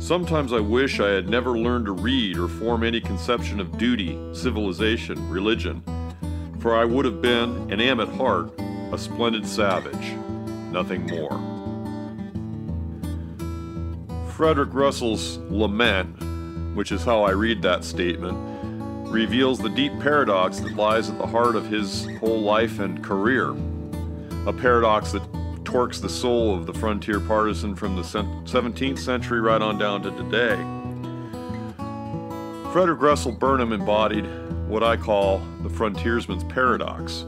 Sometimes I wish I had never learned to read or form any conception of duty, civilization, religion, for I would have been, and am at heart, a splendid savage, nothing more. Frederick Russell's Lament, which is how I read that statement, reveals the deep paradox that lies at the heart of his whole life and career. A paradox that torques the soul of the frontier partisan from the 17th century right on down to today. Frederick Russell Burnham embodied what I call the frontiersman's paradox.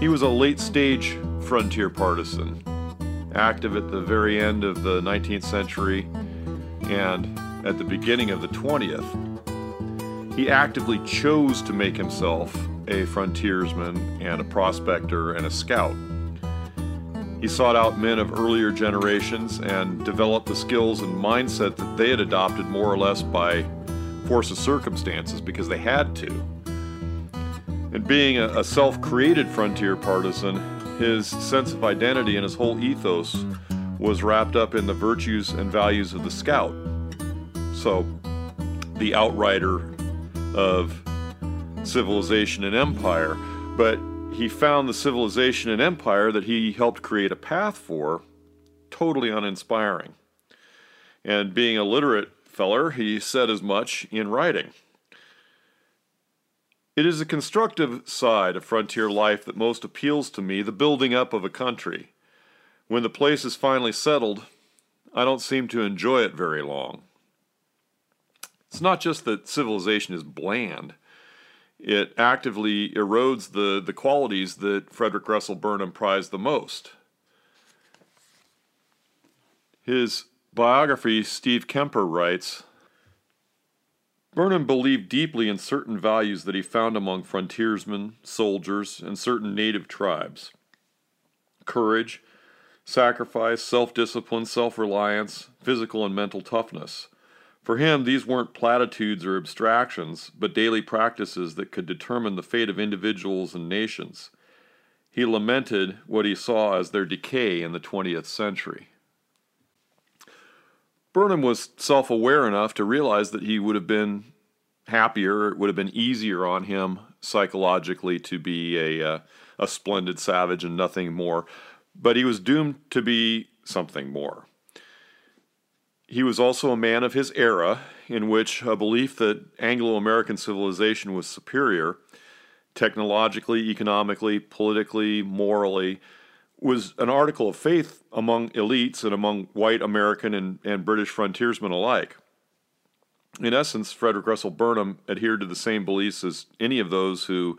He was a late stage frontier partisan, active at the very end of the 19th century and at the beginning of the 20th. He actively chose to make himself a frontiersman and a prospector and a scout. He sought out men of earlier generations and developed the skills and mindset that they had adopted more or less by force of circumstances because they had to. And being a, self created frontier partisan, his sense of identity and his whole ethos was wrapped up in the virtues and values of the scout. So, the outrider of civilization and empire, but he found the civilization and empire that he helped create a path for totally uninspiring. And being a literate feller, he said as much in writing. It is the constructive side of frontier life that most appeals to me, the building up of a country. When the place is finally settled, I don't seem to enjoy it very long. It's not just that civilization is bland, it actively erodes the, the qualities that Frederick Russell Burnham prized the most. His biography, Steve Kemper writes Burnham believed deeply in certain values that he found among frontiersmen, soldiers, and certain native tribes courage, sacrifice, self discipline, self reliance, physical and mental toughness. For him, these weren't platitudes or abstractions, but daily practices that could determine the fate of individuals and nations. He lamented what he saw as their decay in the 20th century. Burnham was self aware enough to realize that he would have been happier, it would have been easier on him psychologically to be a, uh, a splendid savage and nothing more, but he was doomed to be something more. He was also a man of his era, in which a belief that Anglo American civilization was superior, technologically, economically, politically, morally, was an article of faith among elites and among white American and, and British frontiersmen alike. In essence, Frederick Russell Burnham adhered to the same beliefs as any of those who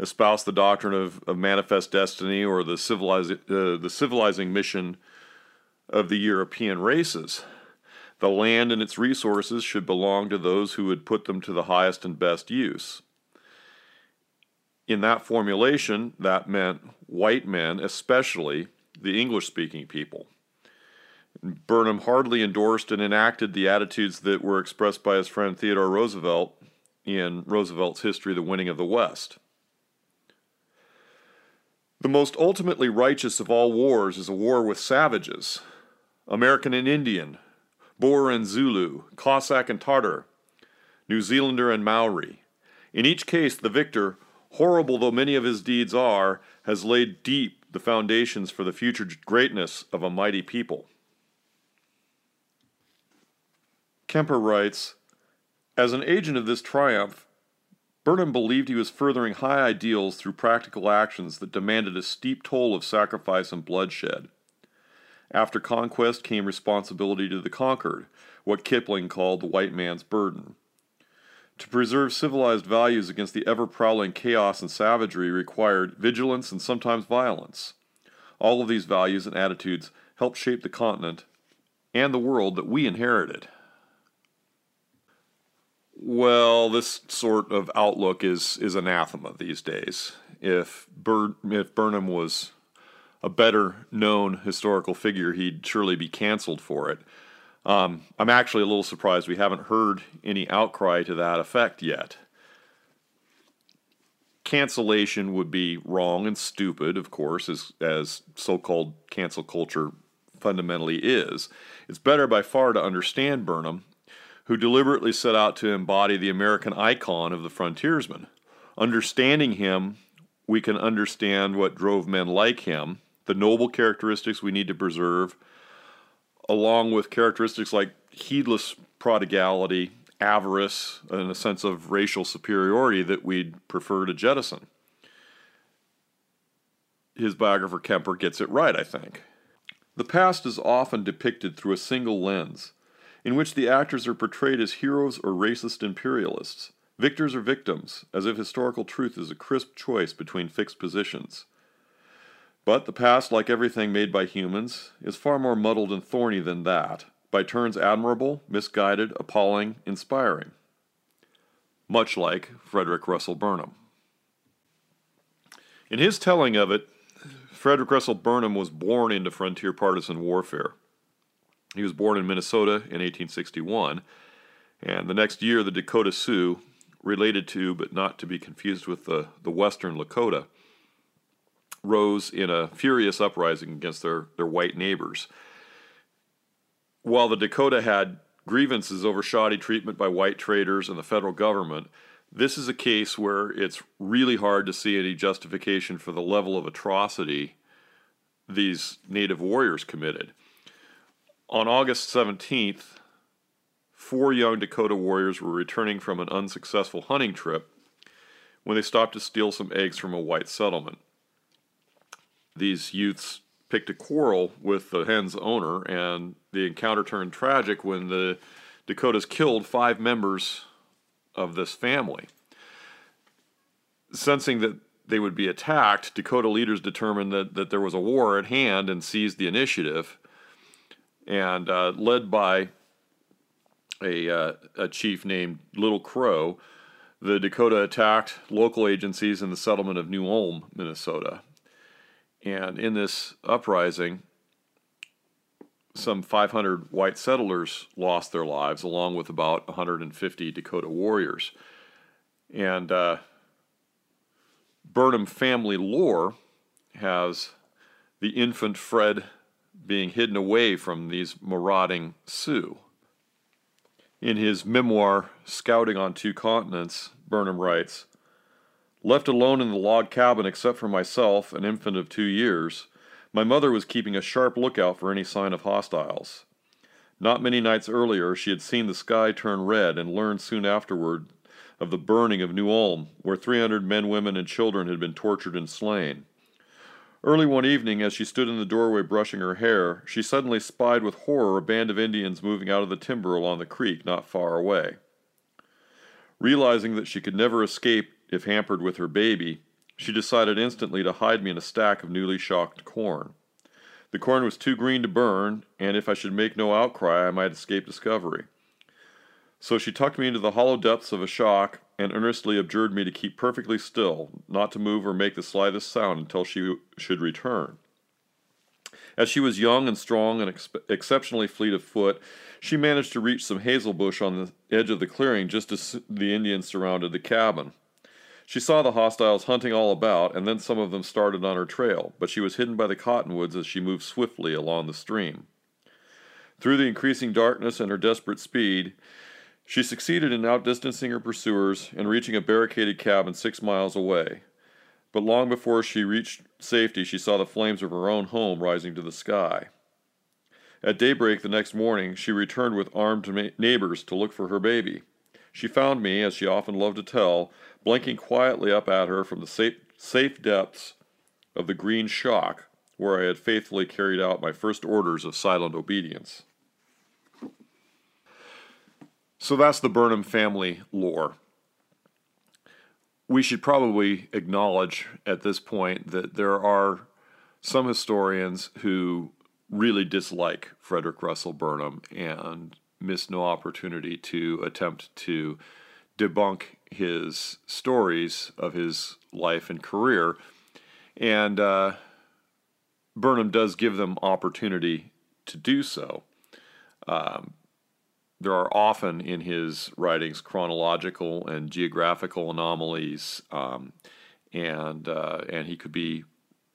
espoused the doctrine of, of manifest destiny or the, civiliz- uh, the civilizing mission of the European races. The land and its resources should belong to those who would put them to the highest and best use. In that formulation, that meant white men, especially the English speaking people. Burnham hardly endorsed and enacted the attitudes that were expressed by his friend Theodore Roosevelt in Roosevelt's History the Winning of the West. The most ultimately righteous of all wars is a war with savages, American and Indian, Boer and Zulu, Cossack and Tartar, New Zealander and Maori. In each case, the victor, horrible though many of his deeds are, has laid deep the foundations for the future greatness of a mighty people. Kemper writes As an agent of this triumph, Burnham believed he was furthering high ideals through practical actions that demanded a steep toll of sacrifice and bloodshed. After conquest came responsibility to the conquered, what Kipling called the white man's burden. To preserve civilized values against the ever prowling chaos and savagery required vigilance and sometimes violence. All of these values and attitudes helped shape the continent and the world that we inherited. Well, this sort of outlook is, is anathema these days. If, Bur- if Burnham was a better known historical figure, he'd surely be canceled for it. Um, I'm actually a little surprised we haven't heard any outcry to that effect yet. Cancellation would be wrong and stupid, of course, as, as so called cancel culture fundamentally is. It's better by far to understand Burnham, who deliberately set out to embody the American icon of the frontiersman. Understanding him, we can understand what drove men like him, the noble characteristics we need to preserve, along with characteristics like heedless prodigality, avarice, and a sense of racial superiority that we'd prefer to jettison. His biographer Kemper gets it right, I think. The past is often depicted through a single lens, in which the actors are portrayed as heroes or racist imperialists, victors or victims, as if historical truth is a crisp choice between fixed positions. But the past, like everything made by humans, is far more muddled and thorny than that, by turns admirable, misguided, appalling, inspiring. Much like Frederick Russell Burnham. In his telling of it, Frederick Russell Burnham was born into frontier partisan warfare. He was born in Minnesota in 1861, and the next year the Dakota Sioux, related to but not to be confused with the, the Western Lakota, rose in a furious uprising against their, their white neighbors. While the Dakota had grievances over shoddy treatment by white traders and the federal government, this is a case where it's really hard to see any justification for the level of atrocity these native warriors committed. On August 17th, four young Dakota warriors were returning from an unsuccessful hunting trip when they stopped to steal some eggs from a white settlement these youths picked a quarrel with the hen's owner, and the encounter turned tragic when the Dakotas killed five members of this family. Sensing that they would be attacked, Dakota leaders determined that, that there was a war at hand and seized the initiative. And uh, led by a, uh, a chief named Little Crow, the Dakota attacked local agencies in the settlement of New Ulm, Minnesota. And in this uprising, some 500 white settlers lost their lives, along with about 150 Dakota warriors. And uh, Burnham family lore has the infant Fred being hidden away from these marauding Sioux. In his memoir, Scouting on Two Continents, Burnham writes Left alone in the log cabin except for myself, an infant of two years, my mother was keeping a sharp lookout for any sign of hostiles. Not many nights earlier, she had seen the sky turn red and learned soon afterward of the burning of New Ulm, where 300 men, women, and children had been tortured and slain. Early one evening, as she stood in the doorway brushing her hair, she suddenly spied with horror a band of Indians moving out of the timber along the creek not far away. Realizing that she could never escape if hampered with her baby, she decided instantly to hide me in a stack of newly shocked corn. The corn was too green to burn, and if I should make no outcry, I might escape discovery. So she tucked me into the hollow depths of a shock and earnestly adjured me to keep perfectly still, not to move or make the slightest sound until she should return. As she was young and strong and ex- exceptionally fleet of foot, she managed to reach some hazel bush on the edge of the clearing just as the Indians surrounded the cabin. She saw the hostiles hunting all about, and then some of them started on her trail, but she was hidden by the cottonwoods as she moved swiftly along the stream. Through the increasing darkness and her desperate speed, she succeeded in outdistancing her pursuers and reaching a barricaded cabin six miles away. But long before she reached safety, she saw the flames of her own home rising to the sky. At daybreak the next morning, she returned with armed neighbors to look for her baby. She found me, as she often loved to tell, blinking quietly up at her from the safe, safe depths of the green shock where I had faithfully carried out my first orders of silent obedience. So that's the Burnham family lore. We should probably acknowledge at this point that there are some historians who really dislike Frederick Russell Burnham and miss no opportunity to attempt to debunk his stories of his life and career. And uh, Burnham does give them opportunity to do so. Um, there are often in his writings chronological and geographical anomalies, um, and uh, and he could be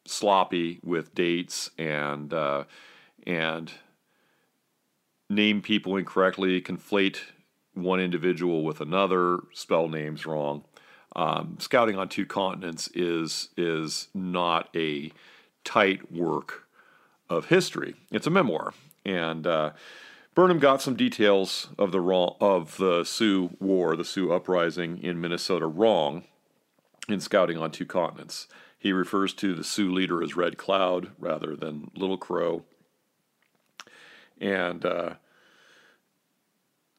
sloppy with dates and uh, and name people incorrectly, conflate one individual with another, spell names wrong. Um, scouting on two continents is is not a tight work of history. It's a memoir, and uh, Burnham got some details of the wrong, of the Sioux War, the Sioux uprising in Minnesota, wrong in scouting on two continents. He refers to the Sioux leader as Red Cloud rather than Little Crow, and uh,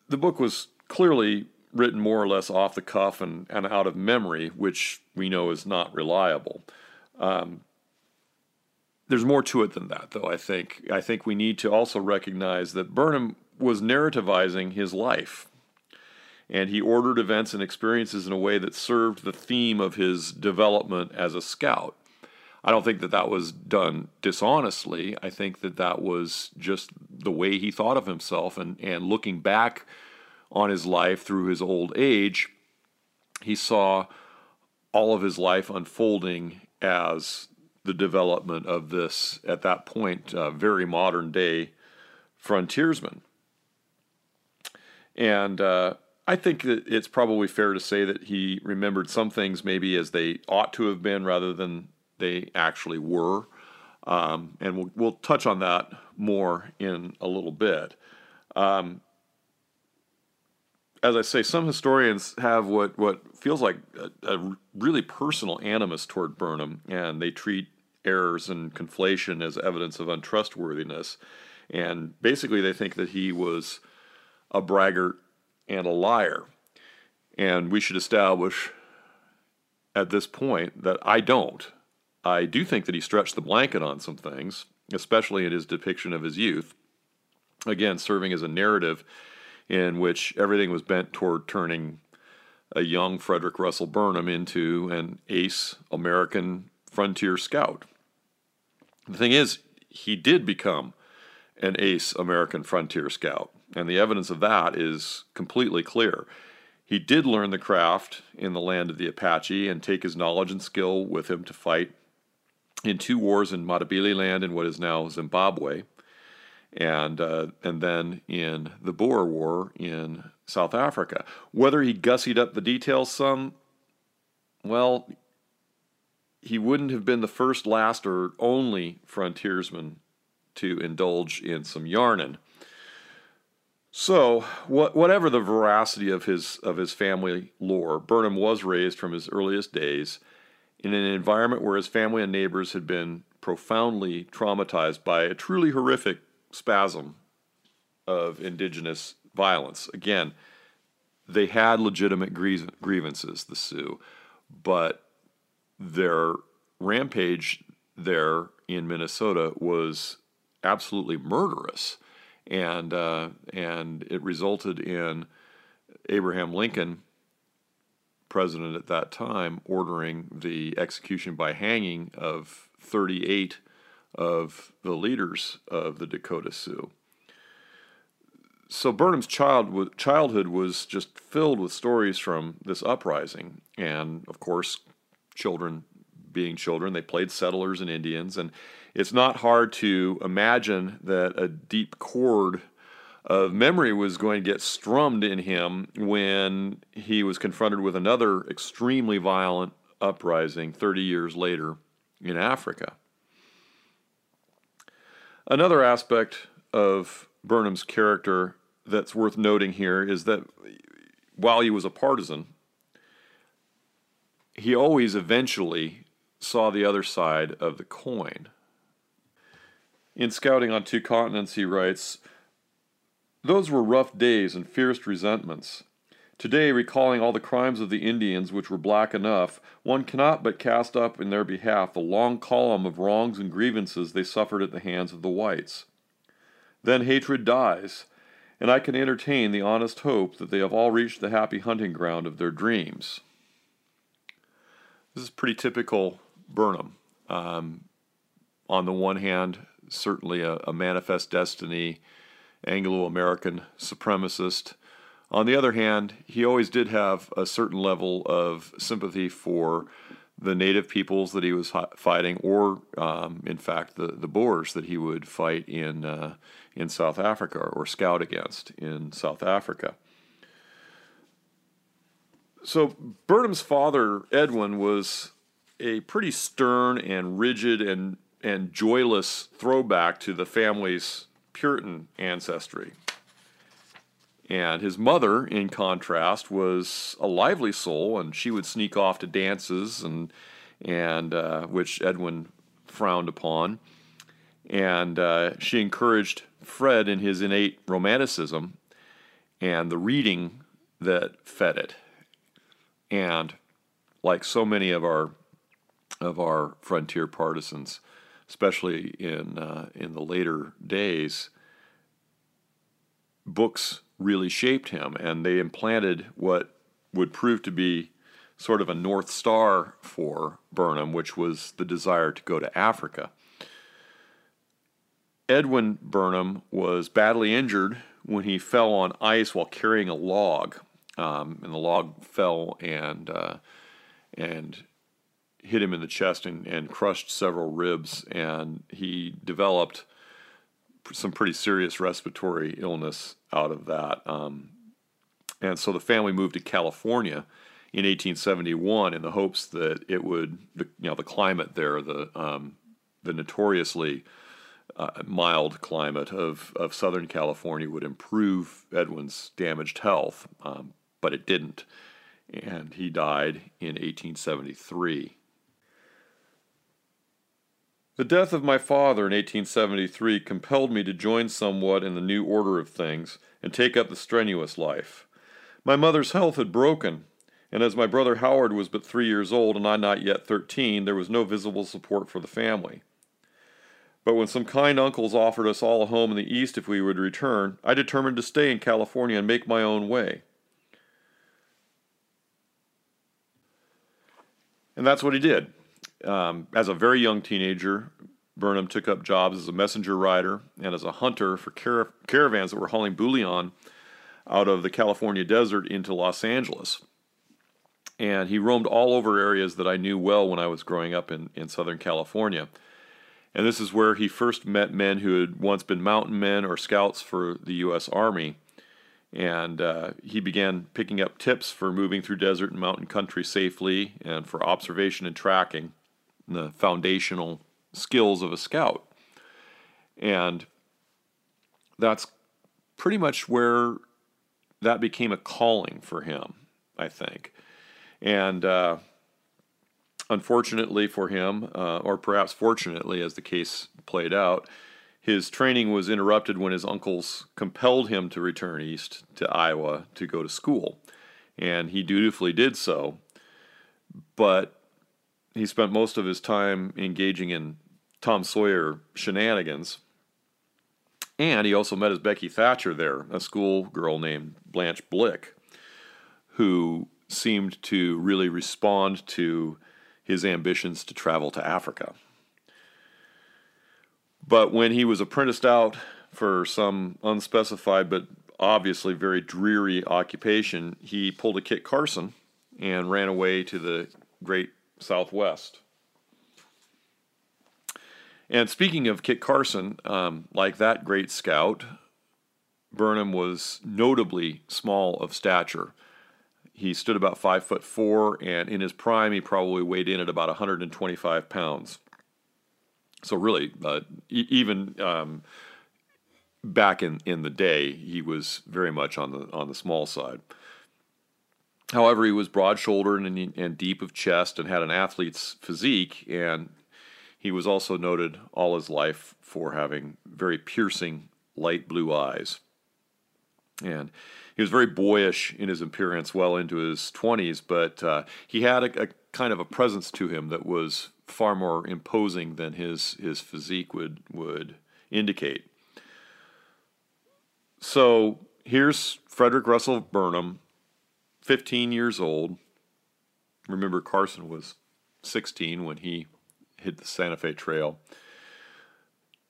the book was clearly written more or less off the cuff and, and out of memory, which we know is not reliable. Um, there's more to it than that, though. I think I think we need to also recognize that Burnham was narrativizing his life, and he ordered events and experiences in a way that served the theme of his development as a scout. I don't think that that was done dishonestly. I think that that was just the way he thought of himself, and and looking back on his life through his old age, he saw all of his life unfolding as the development of this, at that point, uh, very modern day frontiersman. And uh, I think that it's probably fair to say that he remembered some things maybe as they ought to have been rather than they actually were. Um, and we'll, we'll touch on that more in a little bit. Um, as I say, some historians have what, what feels like a, a, really personal animus toward Burnham, and they treat errors and conflation as evidence of untrustworthiness. And basically, they think that he was a braggart and a liar. And we should establish at this point that I don't. I do think that he stretched the blanket on some things, especially in his depiction of his youth. Again, serving as a narrative in which everything was bent toward turning a young Frederick Russell Burnham into an ace American frontier scout. The thing is, he did become an ace American frontier scout, and the evidence of that is completely clear. He did learn the craft in the land of the Apache and take his knowledge and skill with him to fight in two wars in Matabele land in what is now Zimbabwe and uh, and then in the Boer War in South Africa. Whether he gussied up the details some, well, he wouldn't have been the first, last, or only frontiersman to indulge in some yarning. So, what, whatever the veracity of his of his family lore, Burnham was raised from his earliest days in an environment where his family and neighbors had been profoundly traumatized by a truly horrific spasm of indigenous violence. Again, they had legitimate grievances, the Sioux, but their rampage there in Minnesota was absolutely murderous, and uh, and it resulted in Abraham Lincoln, president at that time, ordering the execution by hanging of 38 of the leaders of the Dakota Sioux. So Burnham's child, childhood was just filled with stories from this uprising, and of course, children being children, they played settlers and Indians, and it's not hard to imagine that a deep chord of memory was going to get strummed in him when he was confronted with another extremely violent uprising 30 years later in Africa. Another aspect of Burnham's character that's worth noting here is that while he was a partisan, he always eventually saw the other side of the coin. In Scouting on Two Continents, he writes, Those were rough days and fierce resentments. Today, recalling all the crimes of the Indians, which were black enough, one cannot but cast up in their behalf the long column of wrongs and grievances they suffered at the hands of the whites. Then hatred dies, and I can entertain the honest hope that they have all reached the happy hunting ground of their dreams. This is pretty typical Burnham. Um, on the one hand, certainly a, a manifest destiny, Anglo American supremacist on the other hand, he always did have a certain level of sympathy for the native peoples that he was fighting, or um, in fact the, the Boers that he would fight in uh, in South Africa or scout against in South Africa. So Burnham's father, Edwin, was a pretty stern and rigid and and joyless throwback to the family's Puritan ancestry. And his mother, in contrast, was a lively soul, and she would sneak off to dances, and and uh, which Edwin frowned upon. And uh, she encouraged Fred in his innate romanticism and the reading that fed it. And like so many of our of our frontier partisans, especially in uh, in the later days, books really shaped him, and they implanted what would prove to be sort of a north star for Burnham, which was the desire to go to Africa. Edwin Burnham was badly injured when he fell on ice while carrying a log, um, and the log fell and uh, and hit him in the chest and, and crushed several ribs, and he developed some pretty serious respiratory illness out of that. Um, and so the family moved to California in 1871 in the hopes that it would, the, you know, the climate there, the um, the notoriously uh, mild climate of, of Southern California would improve Edwin's damaged health, um, but it didn't, and he died in 1873. The death of my father in 1873 compelled me to join somewhat in the new order of things and take up the strenuous life. My mother's health had broken, and as my brother Howard was but three years old and I not yet thirteen, there was no visible support for the family. But when some kind uncles offered us all a home in the East if we would return, I determined to stay in California and make my own way. And that's what he did. Um, as a very young teenager, Burnham took up jobs as a messenger rider and as a hunter for car- caravans that were hauling bullion out of the California desert into Los Angeles. And he roamed all over areas that I knew well when I was growing up in, in Southern California. And this is where he first met men who had once been mountain men or scouts for the U.S. Army. And uh, he began picking up tips for moving through desert and mountain country safely and for observation and tracking the foundational skills of a scout. And that's pretty much where that became a calling for him, I think. And uh, unfortunately for him, uh, or perhaps fortunately as the case played out, his training was interrupted when his uncles compelled him to return east to Iowa to go to school. And he dutifully did so. But he spent most of his time engaging in Tom Sawyer shenanigans. And he also met his Becky Thatcher there, a schoolgirl named Blanche Blick, who seemed to really respond to his ambitions to travel to Africa. But when he was apprenticed out for some unspecified but obviously very dreary occupation, he pulled a Kit Carson and ran away to the great Southwest. And speaking of Kit Carson, um, like that great scout, Burnham was notably small of stature. He stood about five foot four, and in his prime, he probably weighed in at about 125 pounds. So really, uh, e- even um, back in, in the day, he was very much on the on the small side. However, he was broad shouldered and, and deep of chest and had an athlete's physique, and he was also noted all his life for having very piercing light blue eyes. And he was very boyish in his appearance well into his 20s, but uh, he had a, a, kind of a presence to him that was far more imposing than his, his physique would, would indicate. So here's Frederick Russell Burnham 15 years old. Remember, Carson was 16 when he hit the Santa Fe Trail.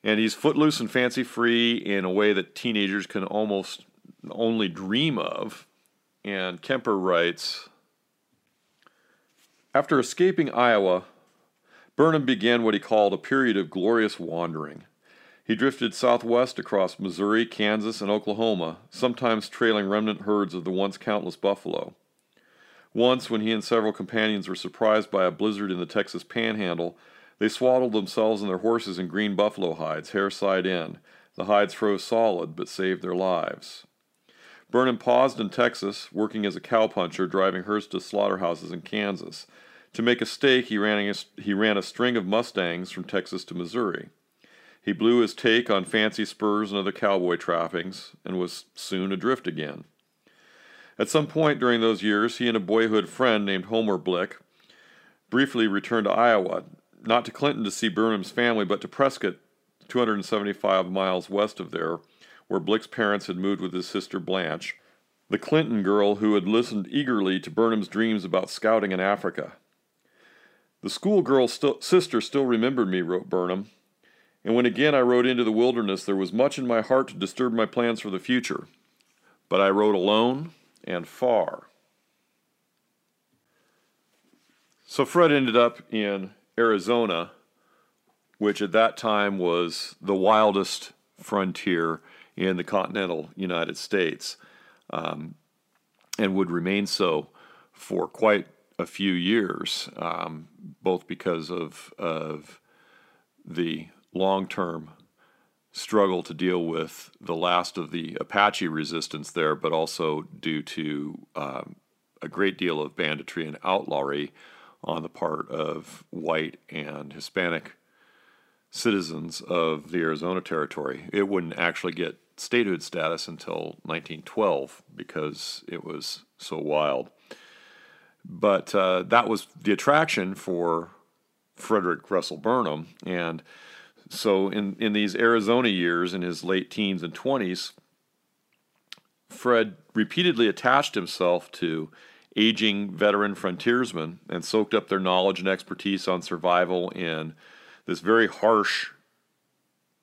And he's footloose and fancy free in a way that teenagers can almost only dream of. And Kemper writes After escaping Iowa, Burnham began what he called a period of glorious wandering. He drifted southwest across Missouri, Kansas, and Oklahoma, sometimes trailing remnant herds of the once countless buffalo. Once, when he and several companions were surprised by a blizzard in the Texas panhandle, they swaddled themselves and their horses in green buffalo hides, hair side in. The hides froze solid, but saved their lives. Burnham paused in Texas, working as a cowpuncher, driving herds to slaughterhouses in Kansas. To make a stake, he ran a, he ran a string of Mustangs from Texas to Missouri. He blew his take on fancy spurs and other cowboy trappings, and was soon adrift again. At some point during those years, he and a boyhood friend named Homer Blick briefly returned to Iowa, not to Clinton to see Burnham's family, but to Prescott, 275 miles west of there, where Blick's parents had moved with his sister Blanche, the Clinton girl who had listened eagerly to Burnham's dreams about scouting in Africa. The schoolgirl's st- sister still remembered me, wrote Burnham, and when again I rode into the wilderness, there was much in my heart to disturb my plans for the future. But I rode alone and far. So Fred ended up in Arizona, which at that time was the wildest frontier in the continental United States, um, and would remain so for quite a few years, um, both because of of the long term struggle to deal with the last of the Apache resistance there, but also due to um, a great deal of banditry and outlawry on the part of white and Hispanic citizens of the Arizona Territory. It wouldn't actually get statehood status until 1912 because it was so wild. But uh, that was the attraction for Frederick Russell Burnham. And so in, in these Arizona years, in his late teens and 20s, Fred repeatedly attached himself to aging veteran frontiersmen and soaked up their knowledge and expertise on survival in this very harsh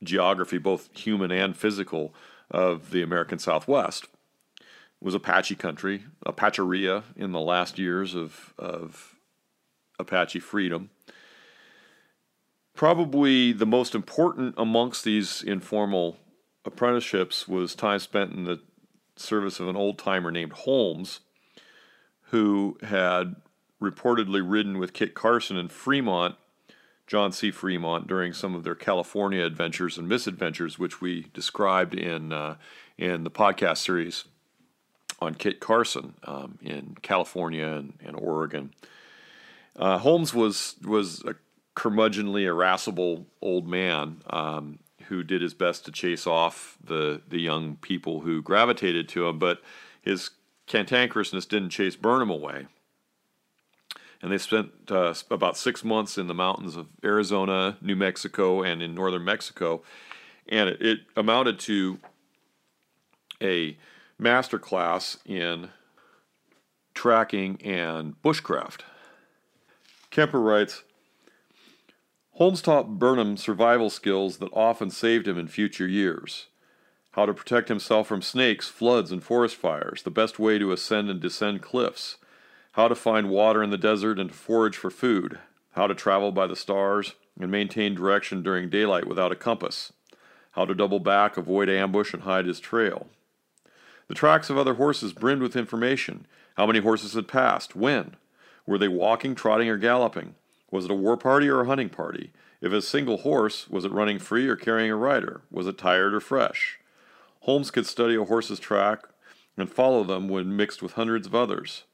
geography, both human and physical, of the American Southwest. It was Apache country, Apacheria in the last years of, of Apache freedom. Probably the most important amongst these informal apprenticeships was time spent in the service of an old timer named Holmes, who had reportedly ridden with Kit Carson in Fremont, John C. Fremont, during some of their California adventures and misadventures, which we described in uh, in the podcast series on Kit Carson um, in California and, and Oregon. Uh, Holmes was was a curmudgeonly, irascible old man um, who did his best to chase off the the young people who gravitated to him, but his cantankerousness didn't chase Burnham away. And they spent uh, about six months in the mountains of Arizona, New Mexico, and in northern Mexico. And it, it amounted to a master class in tracking and bushcraft. Kemper writes Holmes taught Burnham survival skills that often saved him in future years. How to protect himself from snakes, floods, and forest fires, the best way to ascend and descend cliffs, how to find water in the desert and to forage for food, how to travel by the stars and maintain direction during daylight without a compass, how to double back, avoid ambush, and hide his trail. The tracks of other horses brimmed with information. How many horses had passed, when, were they walking, trotting, or galloping? Was it a war party or a hunting party? If a single horse, was it running free or carrying a rider? Was it tired or fresh? Holmes could study a horse's track and follow them when mixed with hundreds of others.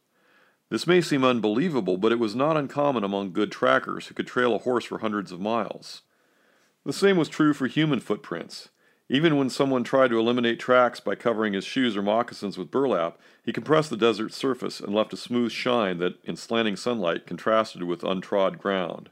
This may seem unbelievable, but it was not uncommon among good trackers who could trail a horse for hundreds of miles. The same was true for human footprints. Even when someone tried to eliminate tracks by covering his shoes or moccasins with burlap, he compressed the desert surface and left a smooth shine that, in slanting sunlight, contrasted with untrod ground.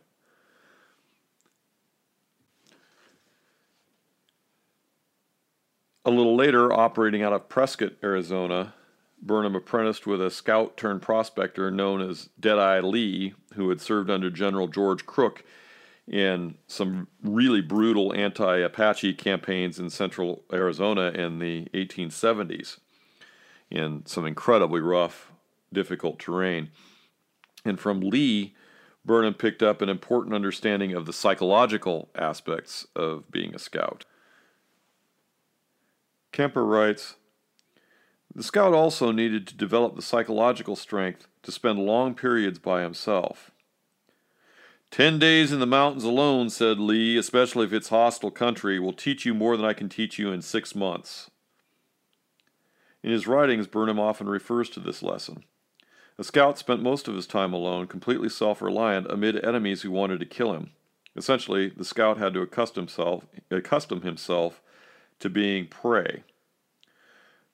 A little later, operating out of Prescott, Arizona, Burnham apprenticed with a scout turned prospector known as Deadeye Lee, who had served under General George Crook in some really brutal anti Apache campaigns in central Arizona in the 1870s, in some incredibly rough, difficult terrain. And from Lee, Burnham picked up an important understanding of the psychological aspects of being a scout. Kemper writes The scout also needed to develop the psychological strength to spend long periods by himself. Ten days in the mountains alone, said Lee, especially if it's hostile country, will teach you more than I can teach you in six months. In his writings, Burnham often refers to this lesson. A scout spent most of his time alone, completely self reliant, amid enemies who wanted to kill him. Essentially, the scout had to accustom himself, accustom himself to being prey.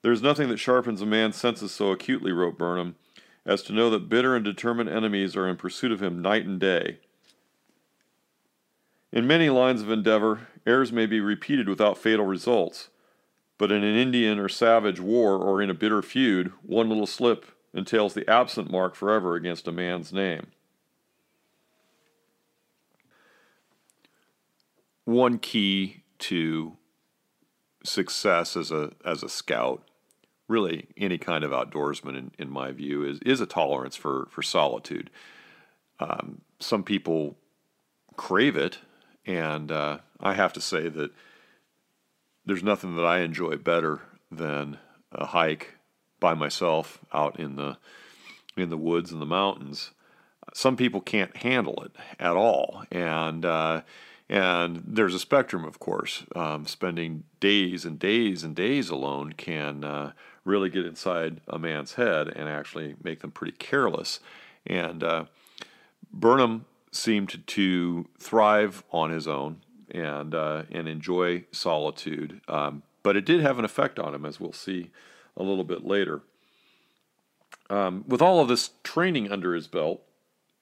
There is nothing that sharpens a man's senses so acutely, wrote Burnham, as to know that bitter and determined enemies are in pursuit of him night and day. In many lines of endeavor, errors may be repeated without fatal results, but in an Indian or savage war or in a bitter feud, one little slip entails the absent mark forever against a man's name. One key to success as a as a scout, really any kind of outdoorsman, in, in my view, is is a tolerance for for solitude. Um, some people crave it, and uh, I have to say that there's nothing that I enjoy better than a hike by myself out in the in the woods and the mountains. Some people can't handle it at all, and uh, and there's a spectrum, of course. Um, spending days and days and days alone can uh, really get inside a man's head and actually make them pretty careless. And uh, Burnham seemed to thrive on his own and uh, and enjoy solitude, um, but it did have an effect on him, as we'll see a little bit later. Um, with all of this training under his belt,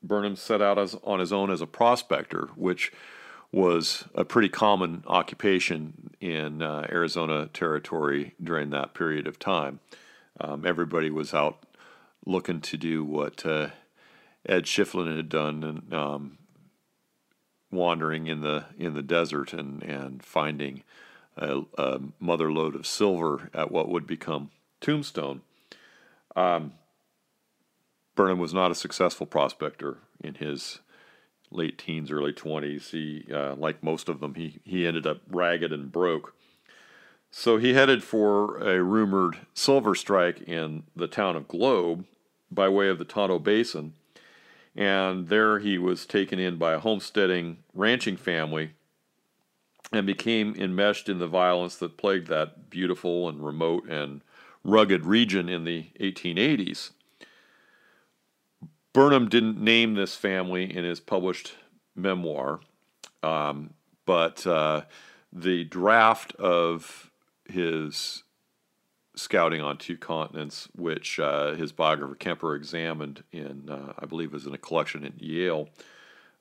Burnham set out as, on his own as a prospector, which was a pretty common occupation in uh, Arizona territory during that period of time. Um, everybody was out looking to do what uh, Ed Schieffelin had done, and um, wandering in the in the desert and and finding a, a mother lode of silver at what would become Tombstone. Um, Burnham was not a successful prospector in his late teens, early 20s. He, uh, like most of them, he, he ended up ragged and broke. So he headed for a rumored silver strike in the town of Globe by way of the Tonto Basin. And there he was taken in by a homesteading ranching family and became enmeshed in the violence that plagued that beautiful and remote and rugged region in the 1880s. Burnham didn't name this family in his published memoir, um, but uh, the draft of his scouting on two continents, which uh, his biographer Kemper examined in, uh, I believe, is in a collection at Yale,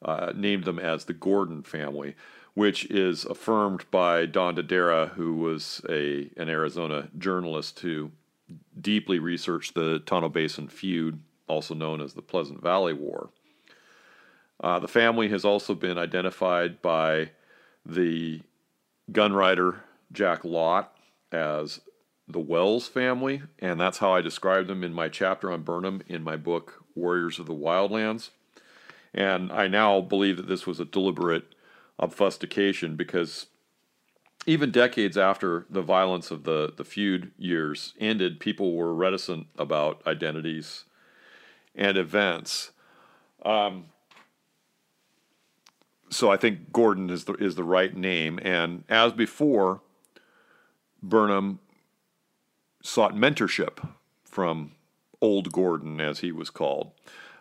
uh, named them as the Gordon family, which is affirmed by Don Dedera, who was a an Arizona journalist who deeply researched the Tonto Basin feud, also known as the Pleasant Valley War. Uh, the family has also been identified by the gunwriter Jack Lott as the Wells family, and that's how I describe them in my chapter on Burnham in my book Warriors of the Wildlands. And I now believe that this was a deliberate obfuscation because even decades after the violence of the, the feud years ended, people were reticent about identities and events. Um, so I think Gordon is the, is the right name. And as before, Burnham sought mentorship from Old Gordon, as he was called.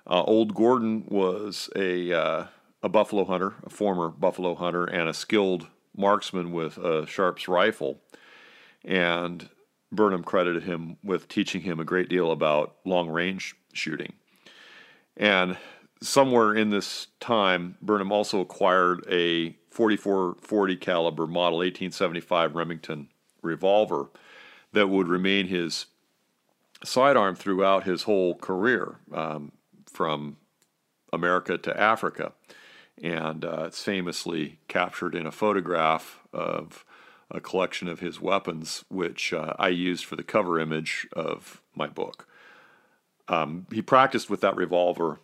Uh, Old Gordon was a uh, a buffalo hunter, a former buffalo hunter, and a skilled marksman with a Sharps rifle. And Burnham credited him with teaching him a great deal about long range shooting. And somewhere in this time, Burnham also acquired a 4440 caliber model 1875 Remington revolver that would remain his sidearm throughout his whole career, um, from America to Africa. And uh, it's famously captured in a photograph of a collection of his weapons, which uh, I used for the cover image of my book. Um, he practiced with that revolver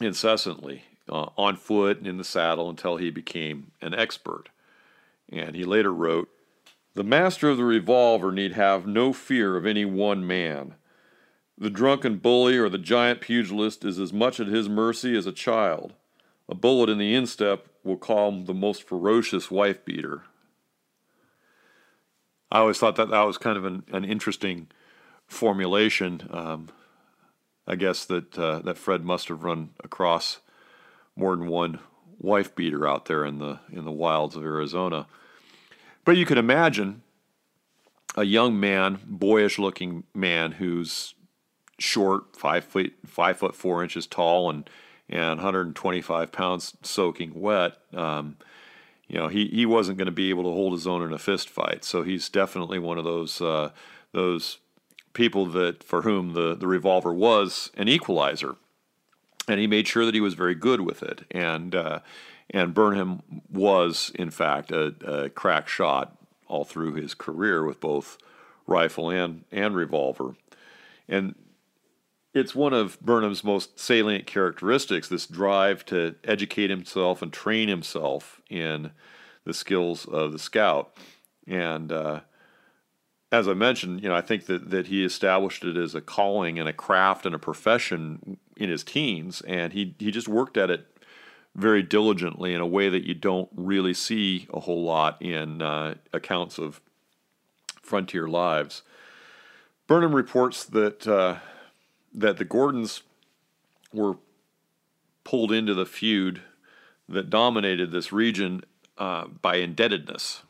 incessantly uh, on foot and in the saddle until he became an expert. And he later wrote The master of the revolver need have no fear of any one man. The drunken bully or the giant pugilist is as much at his mercy as a child. A bullet in the instep will calm the most ferocious wife beater. I always thought that that was kind of an, an interesting formulation. Um, I guess that uh, that Fred must have run across more than one wife beater out there in the in the wilds of Arizona. But you can imagine a young man, boyish looking man who's short, five foot five foot four inches tall, and and 125 pounds soaking wet. Um, you know, he, he wasn't going to be able to hold his own in a fist fight. So he's definitely one of those uh, those people that for whom the, the revolver was an equalizer, and he made sure that he was very good with it. And uh, and Burnham was in fact a, a crack shot all through his career with both rifle and and revolver. And it's one of Burnham's most salient characteristics this drive to educate himself and train himself in the skills of the scout. And uh, as I mentioned, you know, I think that, that he established it as a calling and a craft and a profession in his teens, and he, he just worked at it very diligently in a way that you don't really see a whole lot in uh, accounts of frontier lives. Burnham reports that. Uh, that the Gordons were pulled into the feud that dominated this region uh, by indebtedness.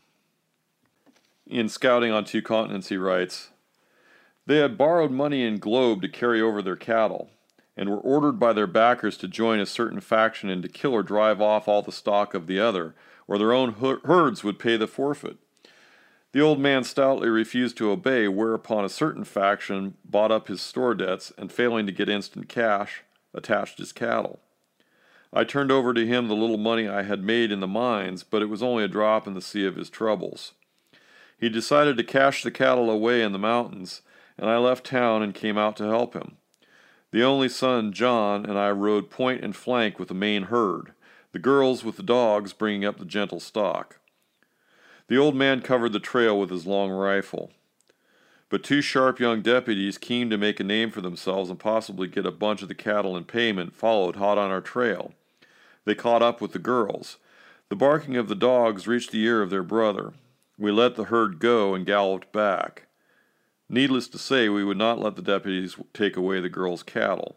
In Scouting on Two Continents, he writes They had borrowed money in Globe to carry over their cattle, and were ordered by their backers to join a certain faction and to kill or drive off all the stock of the other, or their own herds would pay the forfeit. The old man stoutly refused to obey, whereupon a certain faction bought up his store debts and, failing to get instant cash, attached his cattle. I turned over to him the little money I had made in the mines, but it was only a drop in the sea of his troubles. He decided to cache the cattle away in the mountains, and I left town and came out to help him. The only son, John, and I rode point and flank with the main herd, the girls with the dogs bringing up the gentle stock. The old man covered the trail with his long rifle. But two sharp young deputies, keen to make a name for themselves and possibly get a bunch of the cattle in payment, followed hot on our trail. They caught up with the girls. The barking of the dogs reached the ear of their brother. We let the herd go and galloped back. Needless to say, we would not let the deputies take away the girls' cattle.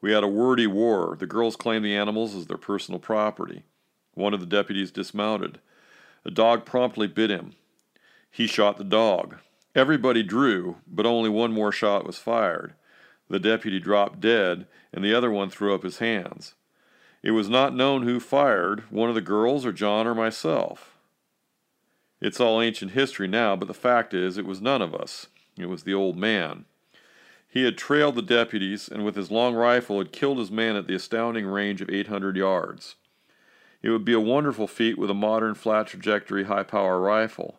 We had a wordy war. The girls claimed the animals as their personal property. One of the deputies dismounted. A dog promptly bit him. He shot the dog. Everybody drew, but only one more shot was fired. The deputy dropped dead, and the other one threw up his hands. It was not known who fired, one of the girls or John or myself. It's all ancient history now, but the fact is, it was none of us. It was the old man. He had trailed the deputies, and with his long rifle had killed his man at the astounding range of 800 yards. It would be a wonderful feat with a modern flat trajectory high power rifle.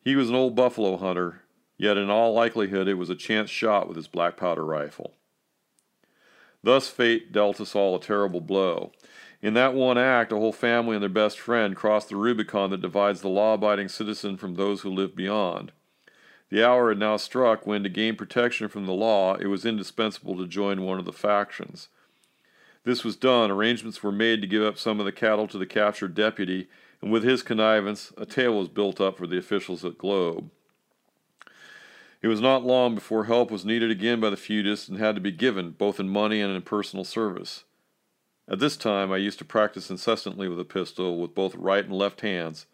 He was an old buffalo hunter, yet in all likelihood it was a chance shot with his black powder rifle. Thus fate dealt us all a terrible blow. In that one act, a whole family and their best friend crossed the Rubicon that divides the law abiding citizen from those who live beyond. The hour had now struck when, to gain protection from the law, it was indispensable to join one of the factions. This was done, arrangements were made to give up some of the cattle to the captured deputy, and with his connivance, a tale was built up for the officials at Globe. It was not long before help was needed again by the feudists and had to be given, both in money and in personal service. At this time, I used to practice incessantly with a pistol with both right and left hands,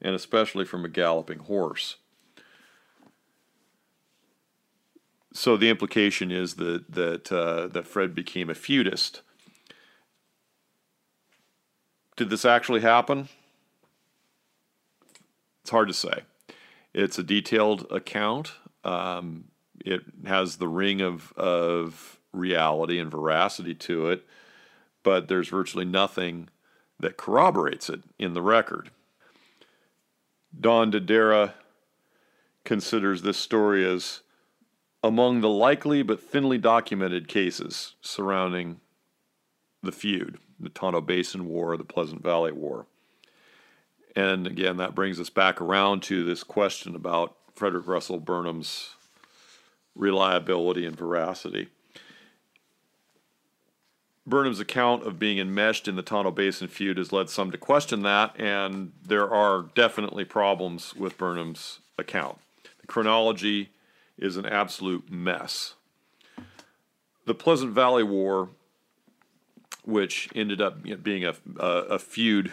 and especially from a galloping horse. So the implication is that that uh, that Fred became a feudist did this actually happen? It's hard to say. It's a detailed account. Um, it has the ring of, of reality and veracity to it, but there's virtually nothing that corroborates it in the record. Don Dedera considers this story as among the likely but thinly documented cases surrounding the feud, the Tonto Basin War, the Pleasant Valley War. And again, that brings us back around to this question about Frederick Russell Burnham's reliability and veracity. Burnham's account of being enmeshed in the Tonto Basin feud has led some to question that, and there are definitely problems with Burnham's account. The chronology is an absolute mess. The Pleasant Valley War, which ended up being a, a, a feud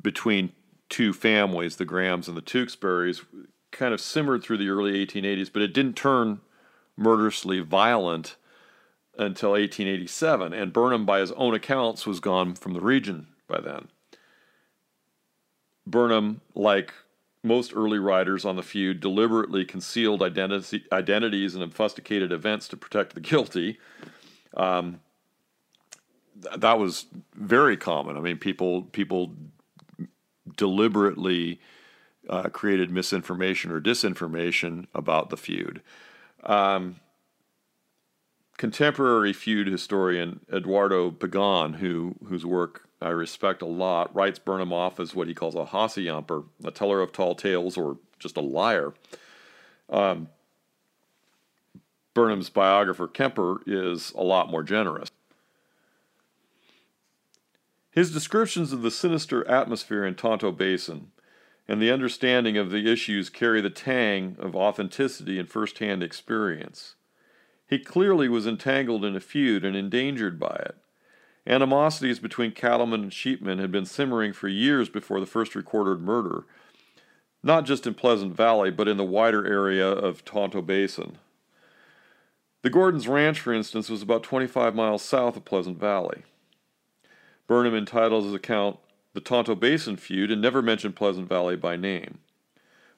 between two families, the Grahams and the Tewksburys, kind of simmered through the early 1880s, but it didn't turn murderously violent until 1887, and Burnham, by his own accounts, was gone from the region by then. Burnham, like most early writers on the feud, deliberately concealed identities and obfuscated events to protect the guilty. Um, th- that was very common. I mean, people people deliberately uh, created misinformation or disinformation about the feud. Um, contemporary feud historian Eduardo Pagan, who whose work I respect a lot, writes Burnham off as what he calls a hassayamper, a teller of tall tales, or just a liar. Um, Burnham's biographer Kemper is a lot more generous. His descriptions of the sinister atmosphere in Tonto Basin and the understanding of the issues carry the tang of authenticity and first hand experience. He clearly was entangled in a feud and endangered by it. Animosities between cattlemen and sheepmen had been simmering for years before the first recorded murder, not just in Pleasant Valley, but in the wider area of Tonto Basin. The Gordons Ranch, for instance, was about 25 miles south of Pleasant Valley. Burnham entitled his account The Tonto Basin Feud and never mentioned Pleasant Valley by name.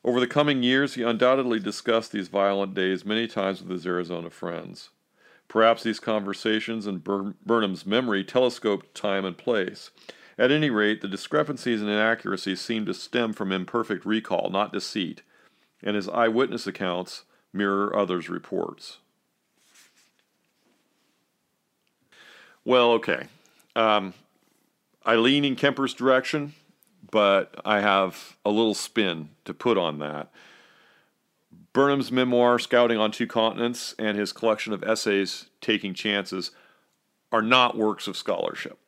Over the coming years, he undoubtedly discussed these violent days many times with his Arizona friends. Perhaps these conversations and Burnham's memory telescoped time and place. At any rate, the discrepancies and inaccuracies seem to stem from imperfect recall, not deceit, and his eyewitness accounts mirror others' reports. Well, okay. Um, I lean in Kemper's direction but I have a little spin to put on that. Burnham's memoir, Scouting on Two Continents, and his collection of essays, Taking Chances, are not works of scholarship.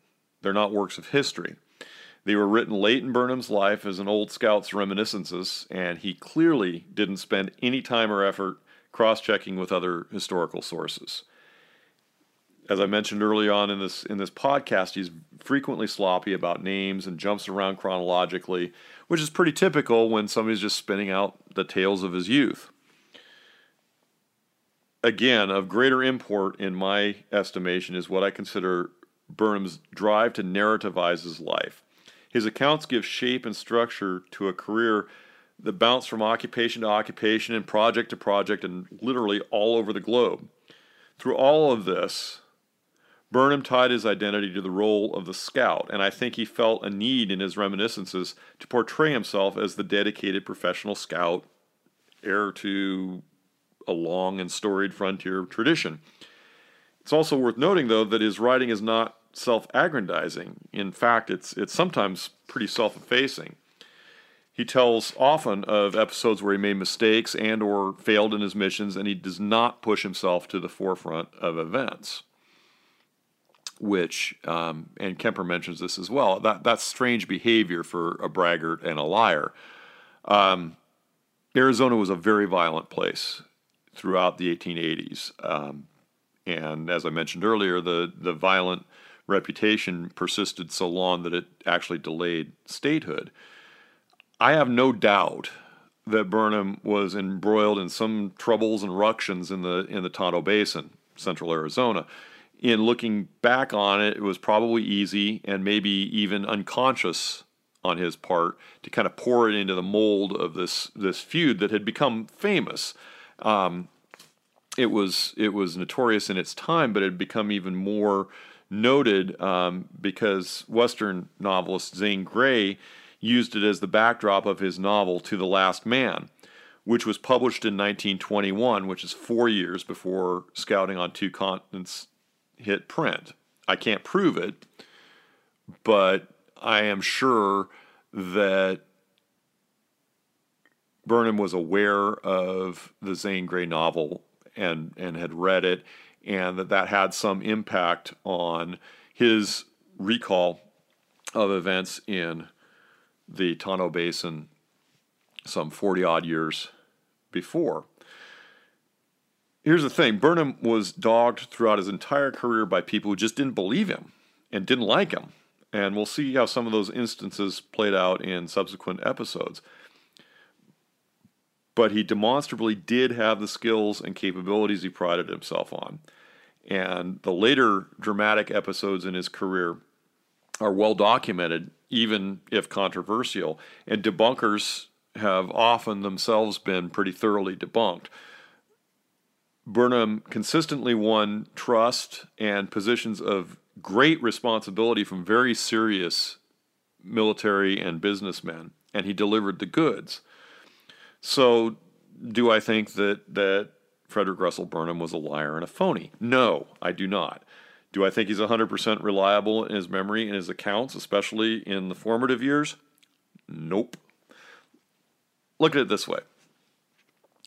They're not works of history. They were written late in Burnham's life as an old scout's reminiscences, and he clearly didn't spend any time or effort cross checking with other historical sources as I mentioned early on in this in this podcast, he's frequently sloppy about names and jumps around chronologically, which is pretty typical when somebody's just spinning out the tales of his youth. Again, of greater import in my estimation is what I consider Burnham's drive to narrativize his life. His accounts give shape and structure to a career that bounced from occupation to occupation and project to project and literally all over the globe. Through all of this, Burnham tied his identity to the role of the scout, and I think he felt a need in his reminiscences to portray himself as the dedicated professional scout, heir to a long and storied frontier tradition. It's also worth noting, though, that his writing is not self-aggrandizing. In fact, it's it's sometimes pretty self-effacing. He tells often of episodes where he made mistakes and or failed in his missions, and he does not push himself to the forefront of events which, um, and Kemper mentions this as well, that, that's strange behavior for a braggart and a liar. Um, Arizona was a very violent place throughout the 1880s. Um, and as I mentioned earlier, the, the violent reputation persisted so long that it actually delayed statehood. I have no doubt that Burnham was embroiled in some troubles and ructions in the in the Tonto Basin, central Arizona in looking back on it, it was probably easy and maybe even unconscious on his part to kind of pour it into the mold of this this feud that had become famous. Um, it was it was notorious in its time, but it had become even more noted um, because Western novelist Zane Grey used it as the backdrop of his novel To the Last Man, which was published in 1921, which is four years before Scouting on Two Continents hit print. I can't prove it, but I am sure that Burnham was aware of the Zane Grey novel and and had read it, and that that had some impact on his recall of events in the Tonto Basin some 40 odd years before. Here's the thing Burnham was dogged throughout his entire career by people who just didn't believe him and didn't like him. And we'll see how some of those instances played out in subsequent episodes. But he demonstrably did have the skills and capabilities he prided himself on. And the later dramatic episodes in his career are well documented, even if controversial. And debunkers have often themselves been pretty thoroughly debunked. Burnham consistently won trust and positions of great responsibility from very serious military and businessmen, and he delivered the goods. So, do I think that that Frederick Russell Burnham was a liar and a phony? No, I do not. Do I think he's 100% reliable in his memory and his accounts, especially in the formative years? Nope. Look at it this way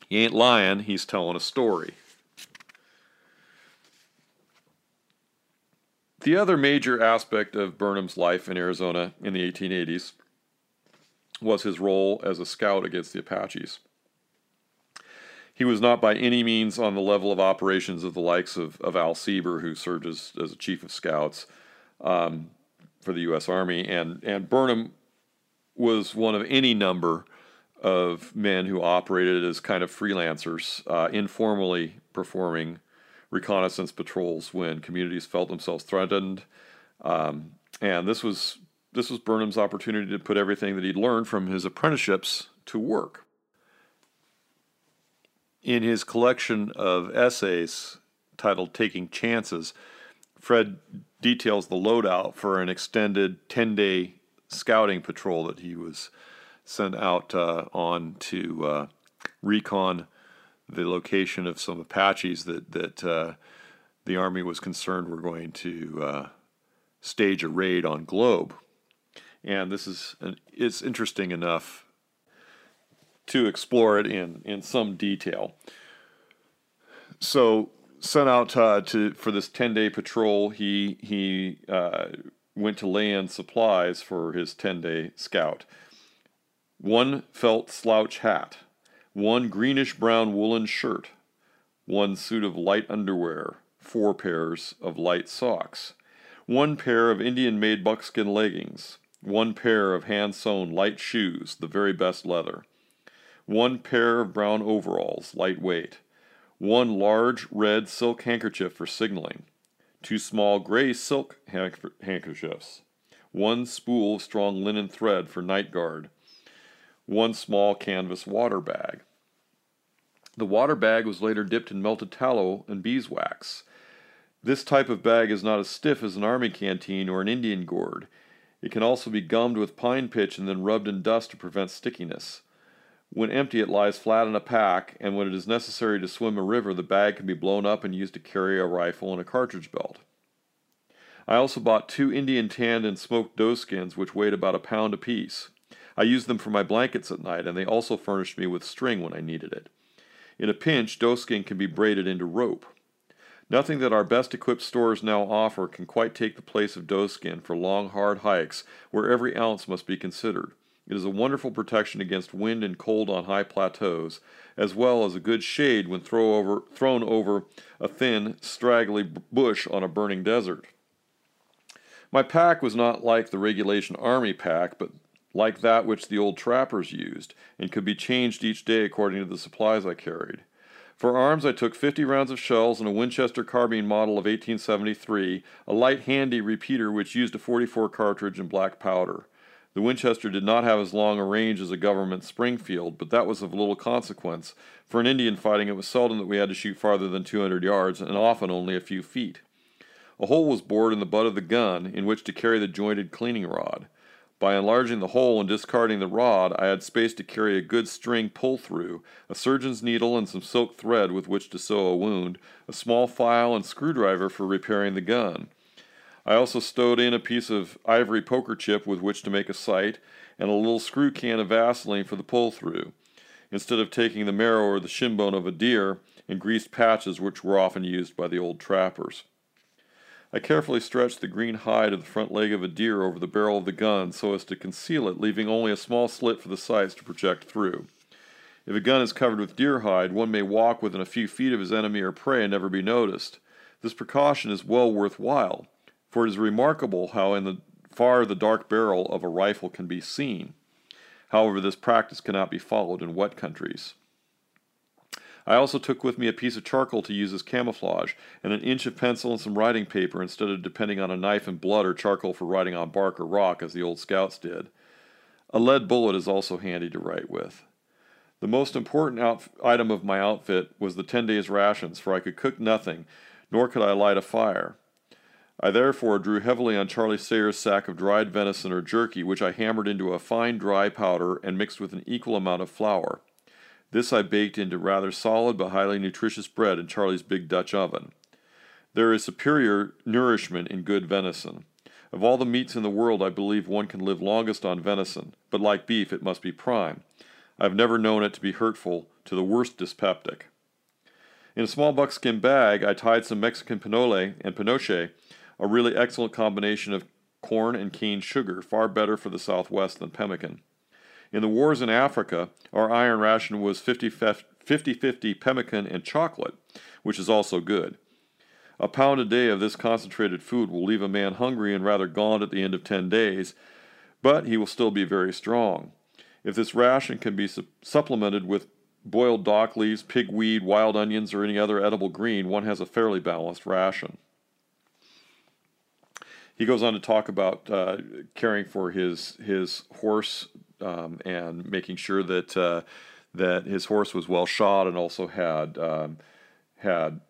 he ain't lying, he's telling a story. The other major aspect of Burnham's life in Arizona in the 1880s was his role as a scout against the Apaches. He was not by any means on the level of operations of the likes of, of Al Sieber, who served as, as a chief of scouts um, for the U.S. Army, and, and Burnham was one of any number of men who operated as kind of freelancers, uh, informally performing reconnaissance patrols when communities felt themselves threatened. Um, and this was this was Burnham's opportunity to put everything that he'd learned from his apprenticeships to work. In his collection of essays titled Taking Chances, Fred details the loadout for an extended 10 day scouting patrol that he was sent out uh, on to uh, recon the location of some Apaches that that uh, the army was concerned were going to uh, stage a raid on Globe, and this is an, it's interesting enough to explore it in in some detail. So sent out uh, to for this ten day patrol, he he uh, went to lay in supplies for his ten day scout. One felt slouch hat one greenish brown woolen shirt, one suit of light underwear, four pairs of light socks, one pair of Indian made buckskin leggings, one pair of hand sewn light shoes, the very best leather, one pair of brown overalls, lightweight, one large red silk handkerchief for signaling, two small gray silk handkerchiefs, one spool of strong linen thread for night guard one small canvas water bag. The water bag was later dipped in melted tallow and beeswax. This type of bag is not as stiff as an army canteen or an Indian gourd. It can also be gummed with pine pitch and then rubbed in dust to prevent stickiness. When empty, it lies flat in a pack, and when it is necessary to swim a river, the bag can be blown up and used to carry a rifle and a cartridge belt. I also bought two Indian tanned and smoked doe skins, which weighed about a pound apiece. I used them for my blankets at night, and they also furnished me with string when I needed it. In a pinch, doe skin can be braided into rope. Nothing that our best equipped stores now offer can quite take the place of doeskin for long, hard hikes where every ounce must be considered. It is a wonderful protection against wind and cold on high plateaus, as well as a good shade when throw over, thrown over a thin, straggly bush on a burning desert. My pack was not like the regulation army pack, but like that which the old trappers used, and could be changed each day according to the supplies I carried. For arms, I took 50 rounds of shells and a Winchester carbine model of 1873, a light handy repeater which used a 44 cartridge and black powder. The Winchester did not have as long a range as a government Springfield, but that was of little consequence. For an Indian fighting, it was seldom that we had to shoot farther than 200 yards, and often only a few feet. A hole was bored in the butt of the gun in which to carry the jointed cleaning rod. By enlarging the hole and discarding the rod, I had space to carry a good string pull through, a surgeon's needle and some silk thread with which to sew a wound, a small file and screwdriver for repairing the gun. I also stowed in a piece of ivory poker chip with which to make a sight, and a little screw can of Vaseline for the pull through, instead of taking the marrow or the shin bone of a deer and greased patches which were often used by the old trappers. I carefully stretched the green hide of the front leg of a deer over the barrel of the gun so as to conceal it, leaving only a small slit for the sights to project through. If a gun is covered with deer hide, one may walk within a few feet of his enemy or prey and never be noticed. This precaution is well worth while, for it is remarkable how in the far the dark barrel of a rifle can be seen. However, this practice cannot be followed in wet countries. I also took with me a piece of charcoal to use as camouflage, and an inch of pencil and some writing paper instead of depending on a knife and blood or charcoal for writing on bark or rock as the old scouts did. A lead bullet is also handy to write with. The most important out- item of my outfit was the ten days' rations, for I could cook nothing, nor could I light a fire. I therefore drew heavily on Charlie Sayer's sack of dried venison or jerky, which I hammered into a fine dry powder and mixed with an equal amount of flour. This I baked into rather solid but highly nutritious bread in Charlie's big Dutch oven. There is superior nourishment in good venison. Of all the meats in the world, I believe one can live longest on venison, but like beef, it must be prime. I have never known it to be hurtful to the worst dyspeptic. In a small buckskin bag, I tied some Mexican pinole and pinoche, a really excellent combination of corn and cane sugar, far better for the Southwest than pemmican. In the wars in Africa, our iron ration was 50 50 pemmican and chocolate, which is also good. A pound a day of this concentrated food will leave a man hungry and rather gaunt at the end of 10 days, but he will still be very strong. If this ration can be su- supplemented with boiled dock leaves, pigweed, wild onions, or any other edible green, one has a fairly balanced ration. He goes on to talk about uh, caring for his his horse um, and making sure that uh, that his horse was well shod and also had um, had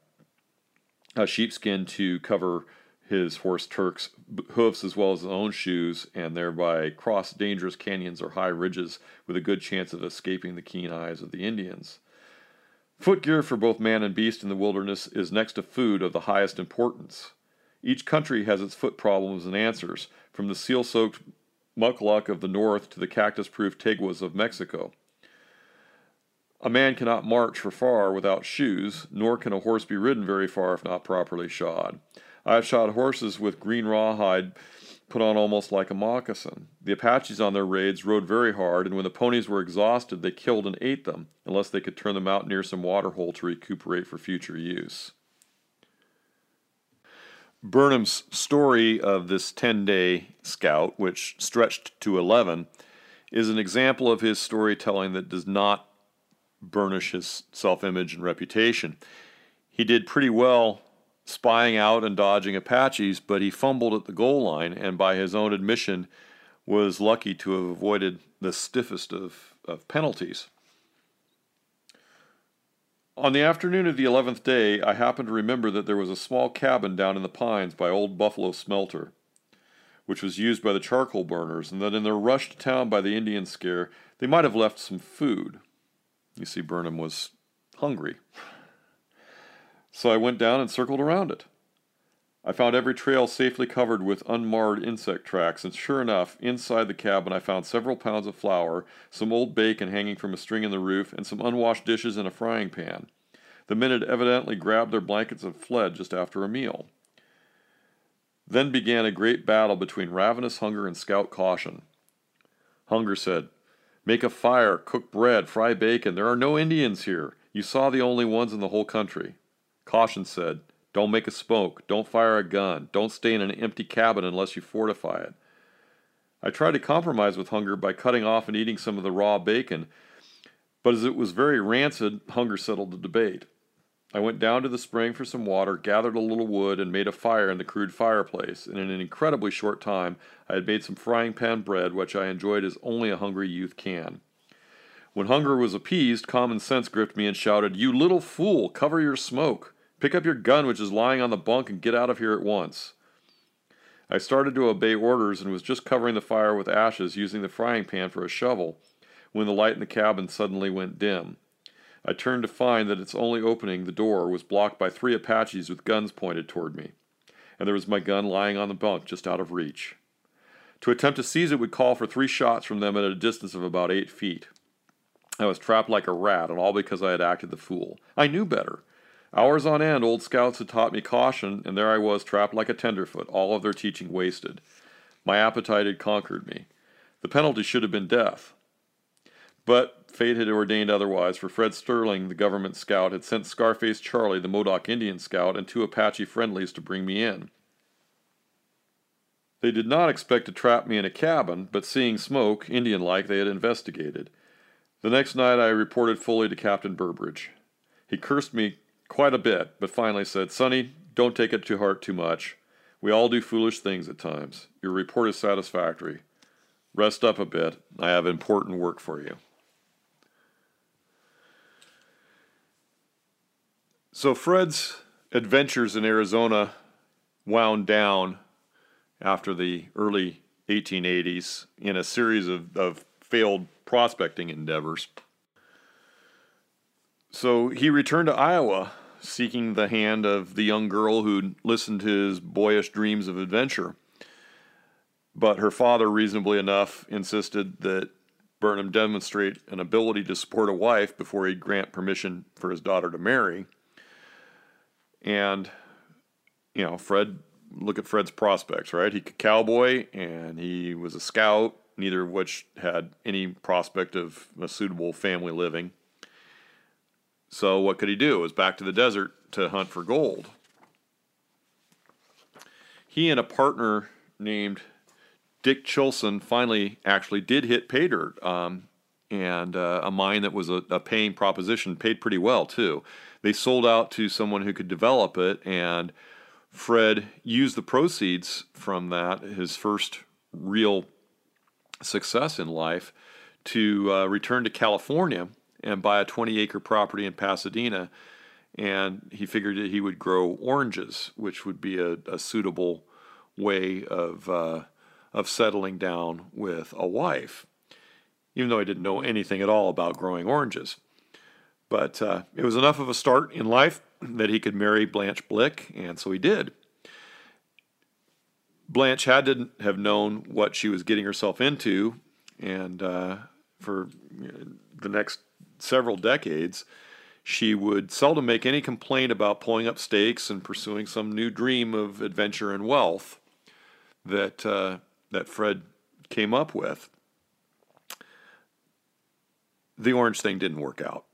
a sheepskin to cover his horse Turk's hoofs as well as his own shoes, and thereby cross dangerous canyons or high ridges with a good chance of escaping the keen eyes of the Indians. Footgear for both man and beast in the wilderness is next to food of the highest importance. Each country has its foot problems and answers, from the seal soaked mukluk of the north to the cactus proof teguas of Mexico. A man cannot march for far without shoes, nor can a horse be ridden very far if not properly shod. I have shod horses with green rawhide put on almost like a moccasin. The Apaches on their raids rode very hard, and when the ponies were exhausted, they killed and ate them, unless they could turn them out near some water hole to recuperate for future use. Burnham's story of this 10 day scout, which stretched to 11, is an example of his storytelling that does not burnish his self image and reputation. He did pretty well spying out and dodging Apaches, but he fumbled at the goal line and, by his own admission, was lucky to have avoided the stiffest of, of penalties. On the afternoon of the eleventh day, I happened to remember that there was a small cabin down in the pines by Old Buffalo Smelter, which was used by the charcoal burners, and that in their rush to town by the Indian scare, they might have left some food. You see, Burnham was hungry. So I went down and circled around it. I found every trail safely covered with unmarred insect tracks, and sure enough, inside the cabin I found several pounds of flour, some old bacon hanging from a string in the roof, and some unwashed dishes and a frying pan. The men had evidently grabbed their blankets and fled just after a meal. Then began a great battle between ravenous hunger and scout caution. Hunger said, Make a fire, cook bread, fry bacon. There are no Indians here. You saw the only ones in the whole country. Caution said, don't make a smoke. Don't fire a gun. Don't stay in an empty cabin unless you fortify it. I tried to compromise with hunger by cutting off and eating some of the raw bacon, but as it was very rancid, hunger settled the debate. I went down to the spring for some water, gathered a little wood, and made a fire in the crude fireplace. And in an incredibly short time, I had made some frying pan bread, which I enjoyed as only a hungry youth can. When hunger was appeased, common sense gripped me and shouted, You little fool, cover your smoke. Pick up your gun, which is lying on the bunk, and get out of here at once. I started to obey orders and was just covering the fire with ashes, using the frying pan for a shovel, when the light in the cabin suddenly went dim. I turned to find that its only opening, the door, was blocked by three Apaches with guns pointed toward me. and there was my gun lying on the bunk just out of reach. To attempt to seize it would call for three shots from them at a distance of about eight feet. I was trapped like a rat, and all because I had acted the fool. I knew better. Hours on end, old scouts had taught me caution, and there I was trapped like a tenderfoot, all of their teaching wasted. My appetite had conquered me. The penalty should have been death. But fate had ordained otherwise, for Fred Sterling, the government scout, had sent Scarface Charlie, the Modoc Indian scout, and two Apache friendlies to bring me in. They did not expect to trap me in a cabin, but seeing smoke, Indian like, they had investigated. The next night I reported fully to Captain Burbridge. He cursed me quite a bit, but finally said, Sonny, don't take it to heart too much. We all do foolish things at times. Your report is satisfactory. Rest up a bit. I have important work for you. So Fred's adventures in Arizona wound down after the early 1880s in a series of, of failed prospecting endeavors. So he returned to Iowa seeking the hand of the young girl who'd listened to his boyish dreams of adventure. But her father, reasonably enough, insisted that Burnham demonstrate an ability to support a wife before he'd grant permission for his daughter to marry. And, you know, Fred, look at Fred's prospects, right? He could cowboy and he was a scout, neither of which had any prospect of a suitable family living. So what could he do? It was back to the desert to hunt for gold. He and a partner named Dick Chilson finally actually did hit pay dirt, um, and uh, a mine that was a, a paying proposition paid pretty well too. They sold out to someone who could develop it, and Fred used the proceeds from that, his first real success in life, to uh, return to California and buy a 20 acre property in Pasadena. And he figured that he would grow oranges, which would be a, a suitable way of, uh, of settling down with a wife, even though I didn't know anything at all about growing oranges. But uh, it was enough of a start in life that he could marry Blanche Blick, and so he did. Blanche had to have known what she was getting herself into, and uh, for the next several decades, she would seldom make any complaint about pulling up stakes and pursuing some new dream of adventure and wealth that uh, that Fred came up with. The orange thing didn't work out,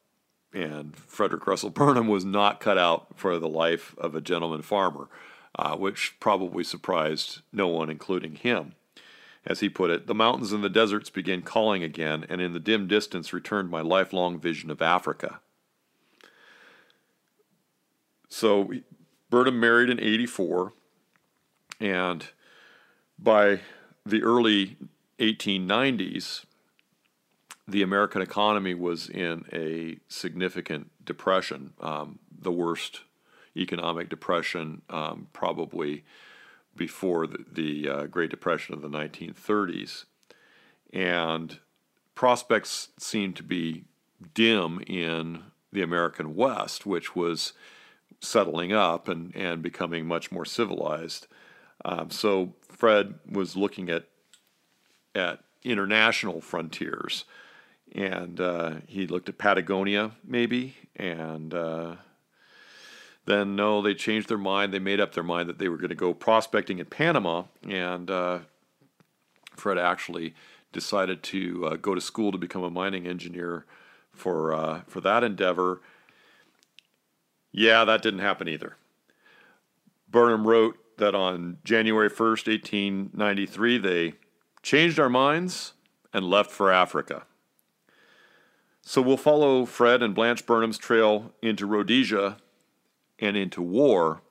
and Frederick Russell Burnham was not cut out for the life of a gentleman farmer, uh, which probably surprised no one, including him. As he put it, the mountains and the deserts began calling again, and in the dim distance returned my lifelong vision of Africa. So, Burnham married in 84, and by the early 1890s, the American economy was in a significant depression, um, the worst economic depression um, probably before the, the uh, Great Depression of the 1930s. And prospects seemed to be dim in the American West, which was settling up and, and becoming much more civilized. Um, so Fred was looking at at international frontiers, and uh, he looked at Patagonia maybe, and uh, then no, they changed their mind. They made up their mind that they were going to go prospecting in Panama, and uh, Fred actually decided to uh, go to school to become a mining engineer for uh, for that endeavor. Yeah, that didn't happen either. Burnham wrote that on January 1st, 1893, they changed our minds and left for Africa. So we'll follow Fred and Blanche Burnham's trail into Rhodesia and into war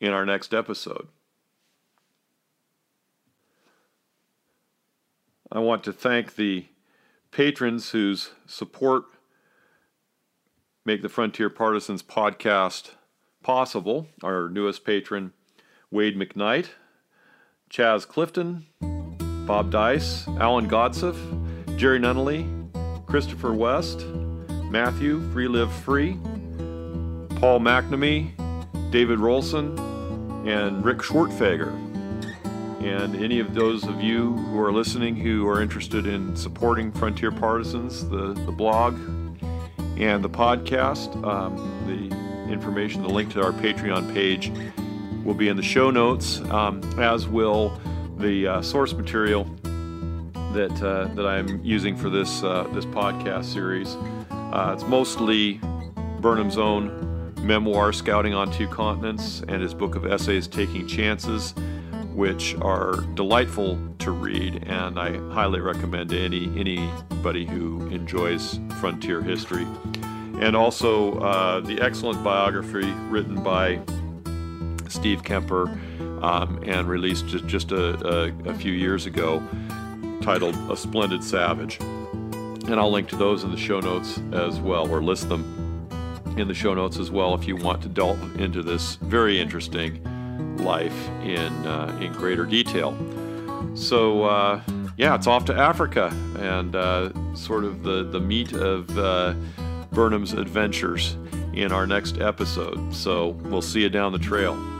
in our next episode. I want to thank the patrons whose support make the Frontier Partisans podcast possible. Our newest patron, Wade McKnight, Chaz Clifton, Bob Dice, Alan Godseff, Jerry Nunnally, Christopher West, Matthew, Free Live Free, Paul McNamee, David Rolson, and Rick Schwertfeger. And any of those of you who are listening who are interested in supporting Frontier Partisans, the, the blog and the podcast, um, the information, the link to our Patreon page will be in the show notes, um, as will the uh, source material that uh, that I'm using for this uh, this podcast series. Uh, it's mostly Burnham's own memoir, Scouting on Two Continents, and his book of essays, Taking Chances, which are delightful to read, and I highly recommend to any anybody who enjoys frontier history. And also uh, the excellent biography written by Steve Kemper um, and released just, a, a, a few years ago titled A Splendid Savage. And I'll link to those in the show notes as well, or list them in the show notes as well if you want to delve into this very interesting life in, uh, in greater detail. So, uh, yeah, it's off to Africa and uh, sort of the, the meat of uh, Burnham's adventures in our next episode. So, we'll see you down the trail.